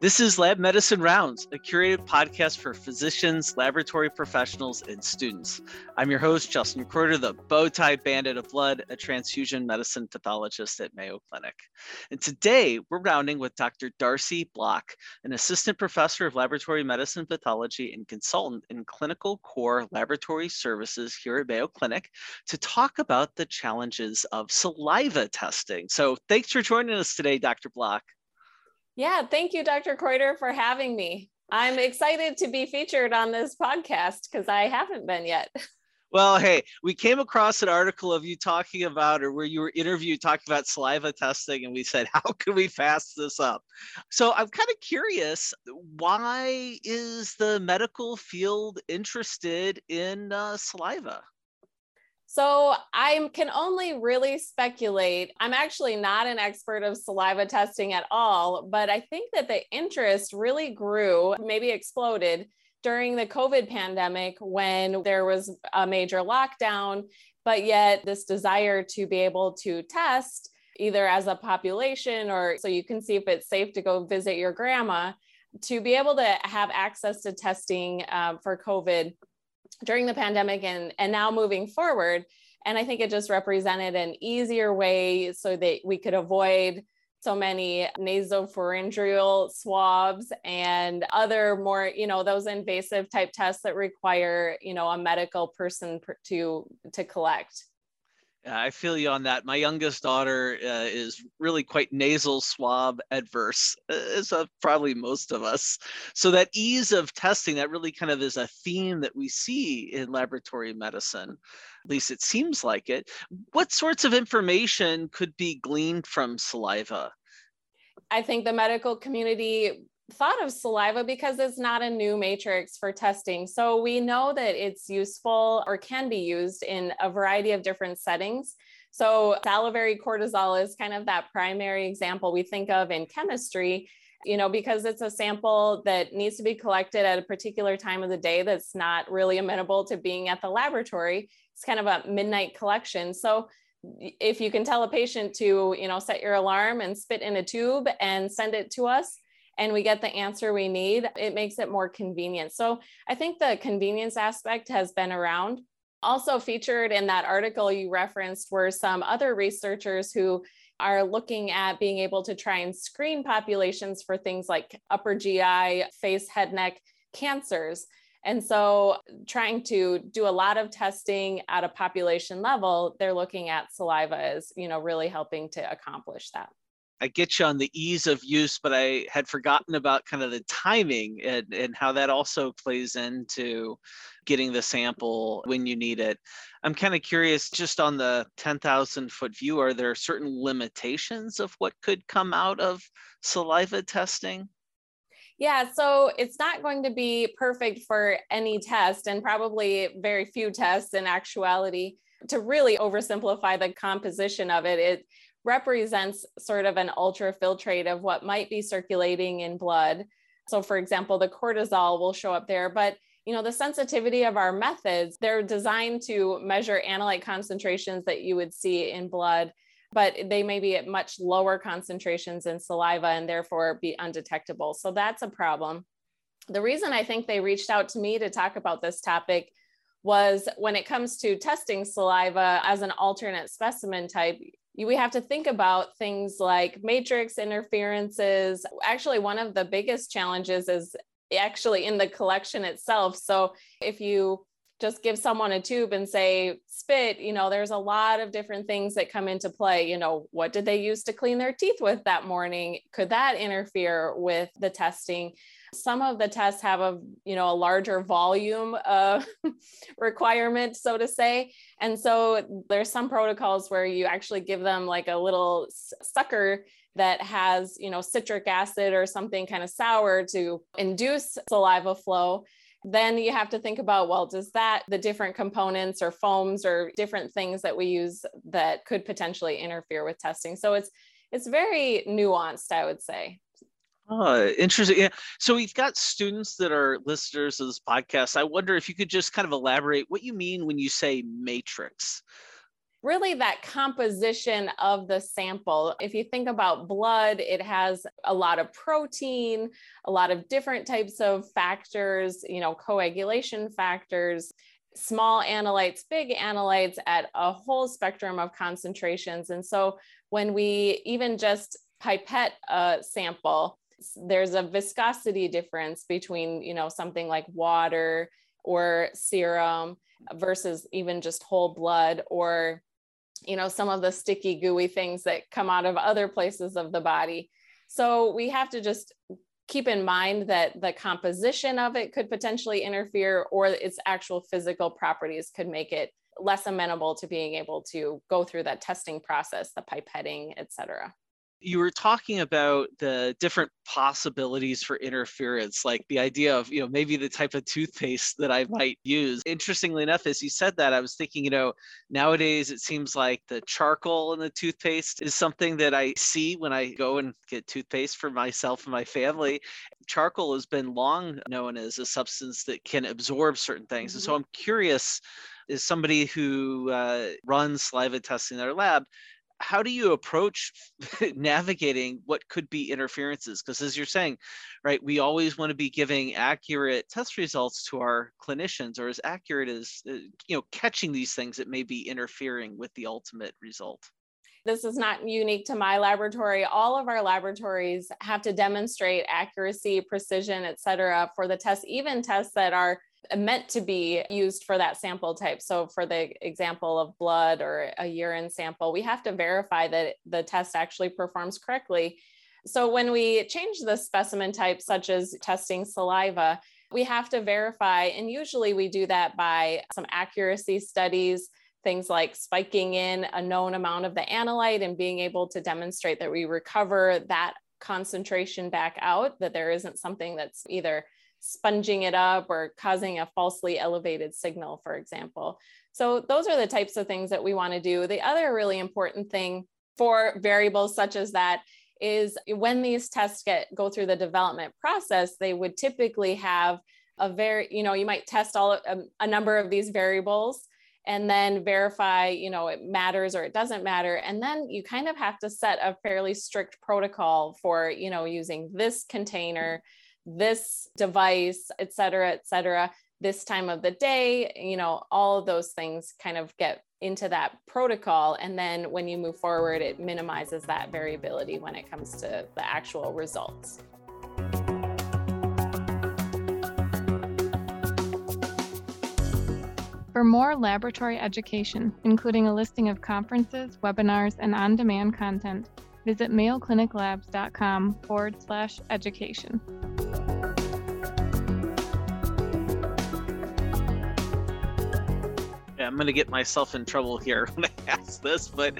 This is Lab Medicine Rounds, a curated podcast for physicians, laboratory professionals, and students. I'm your host, Justin Kreuter, the bow tie bandit of blood, a transfusion medicine pathologist at Mayo Clinic. And today we're rounding with Dr. Darcy Block, an assistant professor of laboratory medicine pathology and consultant in clinical core laboratory services here at Mayo Clinic, to talk about the challenges of saliva testing. So thanks for joining us today, Dr. Block. Yeah, thank you, Dr. Kreuter, for having me. I'm excited to be featured on this podcast because I haven't been yet. Well, hey, we came across an article of you talking about, or where you were interviewed talking about saliva testing, and we said, how can we fast this up? So I'm kind of curious, why is the medical field interested in uh, saliva? So I can only really speculate. I'm actually not an expert of saliva testing at all, but I think that the interest really grew, maybe exploded during the COVID pandemic when there was a major lockdown, but yet this desire to be able to test either as a population or so you can see if it's safe to go visit your grandma to be able to have access to testing um, for COVID during the pandemic and, and now moving forward. And I think it just represented an easier way so that we could avoid so many nasopharyngeal swabs and other more, you know, those invasive type tests that require, you know, a medical person to to collect. I feel you on that. My youngest daughter uh, is really quite nasal swab adverse, as uh, probably most of us. So that ease of testing, that really kind of is a theme that we see in laboratory medicine. At least it seems like it. What sorts of information could be gleaned from saliva? I think the medical community thought of saliva because it's not a new matrix for testing. So we know that it's useful or can be used in a variety of different settings. So salivary cortisol is kind of that primary example we think of in chemistry, you know, because it's a sample that needs to be collected at a particular time of the day that's not really amenable to being at the laboratory. It's kind of a midnight collection. So if you can tell a patient to, you know, set your alarm and spit in a tube and send it to us, and we get the answer we need, it makes it more convenient. So I think the convenience aspect has been around. Also featured in that article you referenced were some other researchers who are looking at being able to try and screen populations for things like upper GI, face, head, neck cancers. And so, trying to do a lot of testing at a population level, they're looking at saliva as, you know, really helping to accomplish that. I get you on the ease of use, but I had forgotten about kind of the timing and, and how that also plays into getting the sample when you need it. I'm kind of curious just on the 10,000 foot view, are there certain limitations of what could come out of saliva testing? Yeah, so it's not going to be perfect for any test and probably very few tests in actuality. To really oversimplify the composition of it, it represents sort of an ultrafiltrate of what might be circulating in blood. So, for example, the cortisol will show up there, but you know the sensitivity of our methods they're designed to measure analyte concentrations that you would see in blood but they may be at much lower concentrations in saliva and therefore be undetectable so that's a problem the reason i think they reached out to me to talk about this topic was when it comes to testing saliva as an alternate specimen type we have to think about things like matrix interferences. Actually, one of the biggest challenges is actually in the collection itself. So if you just give someone a tube and say spit you know there's a lot of different things that come into play you know what did they use to clean their teeth with that morning? Could that interfere with the testing? Some of the tests have a you know a larger volume uh, requirement so to say. And so there's some protocols where you actually give them like a little sucker that has you know citric acid or something kind of sour to induce saliva flow then you have to think about well does that the different components or foams or different things that we use that could potentially interfere with testing so it's it's very nuanced i would say Oh, interesting. Yeah. So we've got students that are listeners of this podcast. I wonder if you could just kind of elaborate what you mean when you say matrix. Really that composition of the sample. If you think about blood, it has a lot of protein, a lot of different types of factors, you know, coagulation factors, small analytes, big analytes at a whole spectrum of concentrations. And so when we even just pipette a sample, there's a viscosity difference between, you know, something like water or serum versus even just whole blood or you know some of the sticky gooey things that come out of other places of the body. So we have to just keep in mind that the composition of it could potentially interfere or its actual physical properties could make it less amenable to being able to go through that testing process the pipetting et cetera you were talking about the different possibilities for interference like the idea of you know maybe the type of toothpaste that i might use interestingly enough as you said that i was thinking you know nowadays it seems like the charcoal in the toothpaste is something that i see when i go and get toothpaste for myself and my family charcoal has been long known as a substance that can absorb certain things and so mm-hmm. i'm curious is somebody who uh, runs saliva testing in their lab how do you approach navigating what could be interferences? Because as you're saying right we always want to be giving accurate test results to our clinicians or as accurate as uh, you know catching these things that may be interfering with the ultimate result. This is not unique to my laboratory. All of our laboratories have to demonstrate accuracy precision et cetera for the tests even tests that are meant to be used for that sample type. So, for the example of blood or a urine sample, we have to verify that the test actually performs correctly. So, when we change the specimen type, such as testing saliva, we have to verify, and usually we do that by some accuracy studies, things like spiking in a known amount of the analyte and being able to demonstrate that we recover that concentration back out, that there isn't something that's either sponging it up or causing a falsely elevated signal, for example. So those are the types of things that we want to do. The other really important thing for variables such as that is when these tests get go through the development process, they would typically have a very, you know, you might test all a, um, a number of these variables and then verify, you know, it matters or it doesn't matter. And then you kind of have to set a fairly strict protocol for, you know, using this container this device, et cetera, et cetera, this time of the day, you know, all of those things kind of get into that protocol. And then when you move forward, it minimizes that variability when it comes to the actual results. For more laboratory education, including a listing of conferences, webinars, and on demand content, visit mayocliniclabs.com forward slash education. I'm going to get myself in trouble here when I ask this, but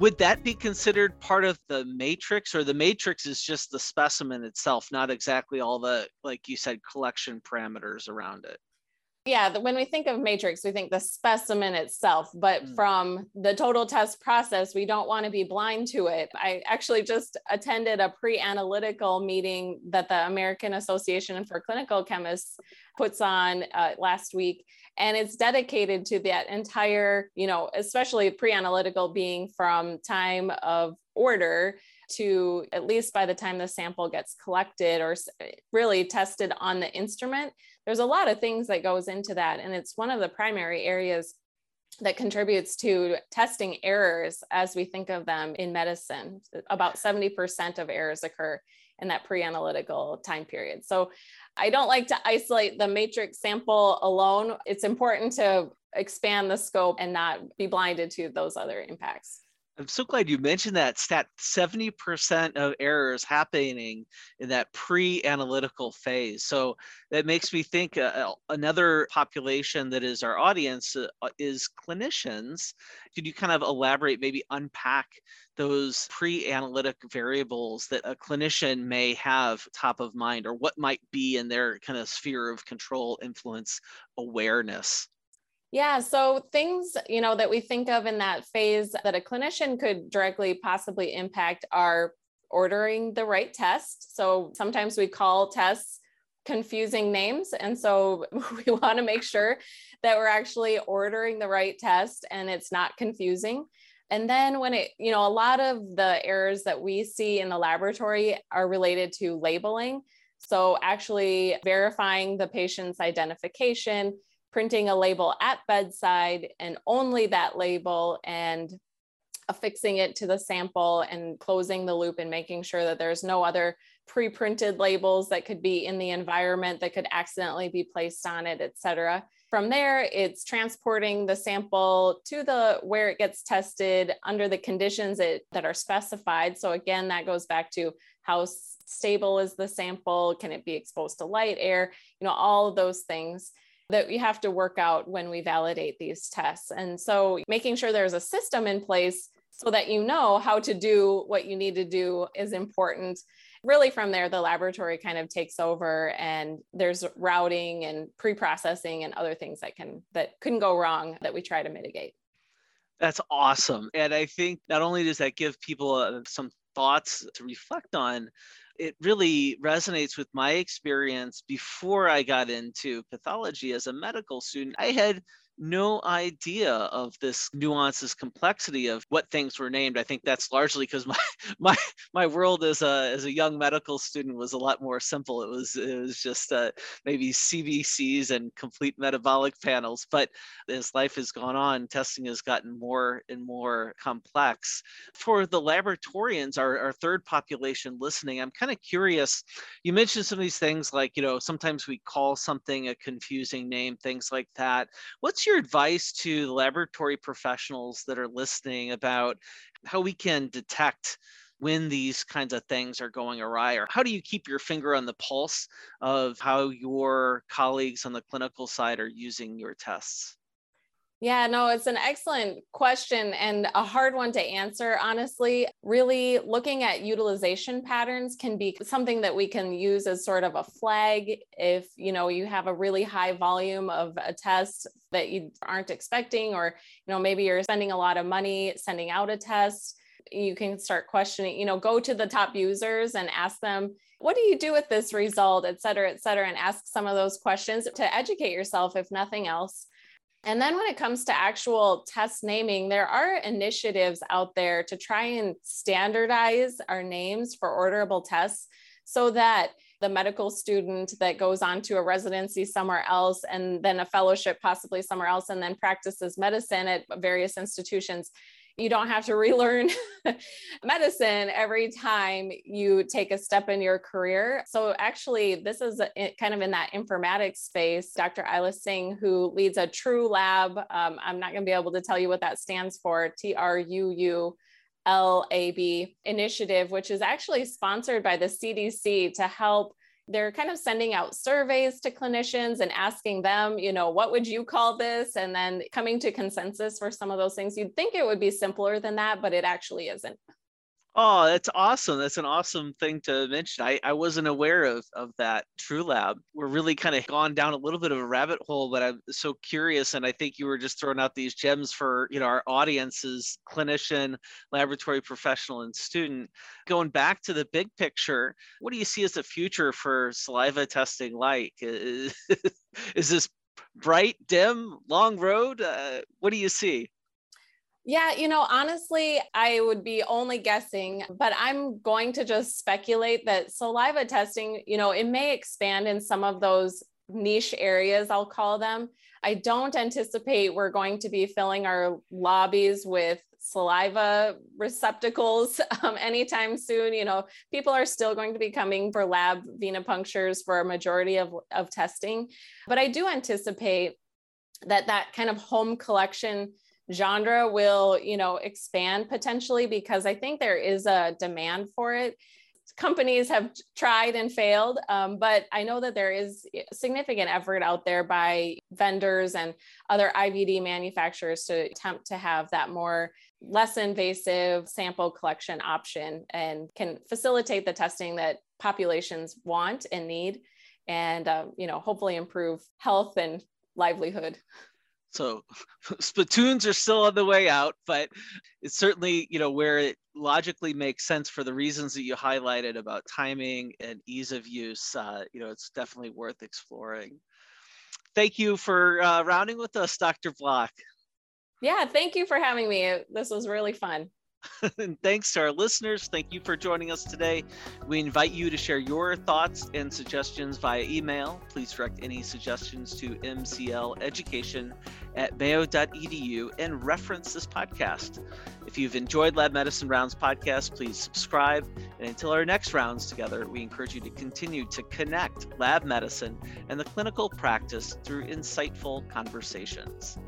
would that be considered part of the matrix or the matrix is just the specimen itself, not exactly all the, like you said, collection parameters around it? Yeah, when we think of matrix, we think the specimen itself, but mm. from the total test process, we don't want to be blind to it. I actually just attended a pre analytical meeting that the American Association for Clinical Chemists puts on uh, last week and it's dedicated to that entire you know especially pre-analytical being from time of order to at least by the time the sample gets collected or really tested on the instrument there's a lot of things that goes into that and it's one of the primary areas that contributes to testing errors as we think of them in medicine about 70% of errors occur in that pre-analytical time period so I don't like to isolate the matrix sample alone. It's important to expand the scope and not be blinded to those other impacts. I'm so glad you mentioned that stat 70% of errors happening in that pre analytical phase. So that makes me think uh, uh, another population that is our audience uh, is clinicians. Could you kind of elaborate, maybe unpack those pre analytic variables that a clinician may have top of mind or what might be in their kind of sphere of control, influence, awareness? Yeah, so things, you know, that we think of in that phase that a clinician could directly possibly impact are ordering the right test. So sometimes we call tests confusing names. And so we want to make sure that we're actually ordering the right test and it's not confusing. And then when it, you know, a lot of the errors that we see in the laboratory are related to labeling. So actually verifying the patient's identification, printing a label at bedside and only that label and affixing it to the sample and closing the loop and making sure that there's no other pre-printed labels that could be in the environment that could accidentally be placed on it, et cetera. From there, it's transporting the sample to the where it gets tested under the conditions it, that are specified. So again, that goes back to how stable is the sample? Can it be exposed to light, air? You know, all of those things that we have to work out when we validate these tests. And so making sure there's a system in place so that you know how to do what you need to do is important. Really from there the laboratory kind of takes over and there's routing and pre-processing and other things that can that couldn't go wrong that we try to mitigate. That's awesome. And i think not only does that give people uh, some thoughts to reflect on it really resonates with my experience before i got into pathology as a medical student. I had no idea of this nuances complexity of what things were named. I think that's largely because my my my world as a as a young medical student was a lot more simple. It was it was just uh, maybe CBCs and complete metabolic panels. But as life has gone on, testing has gotten more and more complex. For the laboratorians, our, our third population listening, I'm kind of curious. You mentioned some of these things like you know sometimes we call something a confusing name, things like that. What's your advice to laboratory professionals that are listening about how we can detect when these kinds of things are going awry or how do you keep your finger on the pulse of how your colleagues on the clinical side are using your tests yeah, no, it's an excellent question and a hard one to answer. Honestly, really looking at utilization patterns can be something that we can use as sort of a flag if, you know, you have a really high volume of a test that you aren't expecting or, you know, maybe you're spending a lot of money sending out a test you can start questioning, you know, go to the top users and ask them, what do you do with this result, et cetera, et cetera, and ask some of those questions to educate yourself, if nothing else. And then when it comes to actual test naming, there are initiatives out there to try and standardize our names for orderable tests so that the medical student that goes on to a residency somewhere else and then a fellowship possibly somewhere else and then practices medicine at various institutions you don't have to relearn medicine every time you take a step in your career. So, actually, this is kind of in that informatics space. Dr. Ila Singh, who leads a TRUU-Lab, um, I'm not going to be able to tell you what that stands for T R U U. LAB initiative, which is actually sponsored by the CDC to help they're kind of sending out surveys to clinicians and asking them, you know, what would you call this? And then coming to consensus for some of those things. You'd think it would be simpler than that, but it actually isn't. Oh, that's awesome. That's an awesome thing to mention. I, I wasn't aware of, of that TRUU-Lab. We're really kind of gone down a little bit of a rabbit hole, but I'm so curious. And I think you were just throwing out these gems for, you know, our audiences, clinician, laboratory professional, and student. Going back to the big picture, what do you see as the future for saliva testing like? Is, is this bright, dim, long road? Uh, what do you see? Yeah, you know, honestly, I would be only guessing, but I'm going to just speculate that saliva testing, you know, it may expand in some of those niche areas, I'll call them. I don't anticipate we're going to be filling our lobbies with saliva receptacles um, anytime soon. You know, people are still going to be coming for lab venipunctures for a majority of, of testing. But I do anticipate that that kind of home collection genre will you know expand potentially because i think there is a demand for it. Companies have tried and failed um, but i know that there is significant effort out there by vendors and other ivd manufacturers to attempt to have that more less invasive sample collection option and can facilitate the testing that populations want and need and uh, you know hopefully improve health and livelihood So spittoons are still on the way out, but it's certainly, you know, where it logically makes sense for the reasons that you highlighted about timing and ease of use. Uh, you know, it's definitely worth exploring. Thank you for uh, rounding with us, Dr. Block. Yeah, thank you for having me. This was really fun. and thanks to our listeners. Thank you for joining us today. We invite you to share your thoughts and suggestions via email. Please direct any suggestions to mcleducation at mayo.edu and reference this podcast. If you've enjoyed Lab Medicine Rounds podcast, please subscribe. And until our next rounds together, we encourage you to continue to connect lab medicine and the clinical practice through insightful conversations.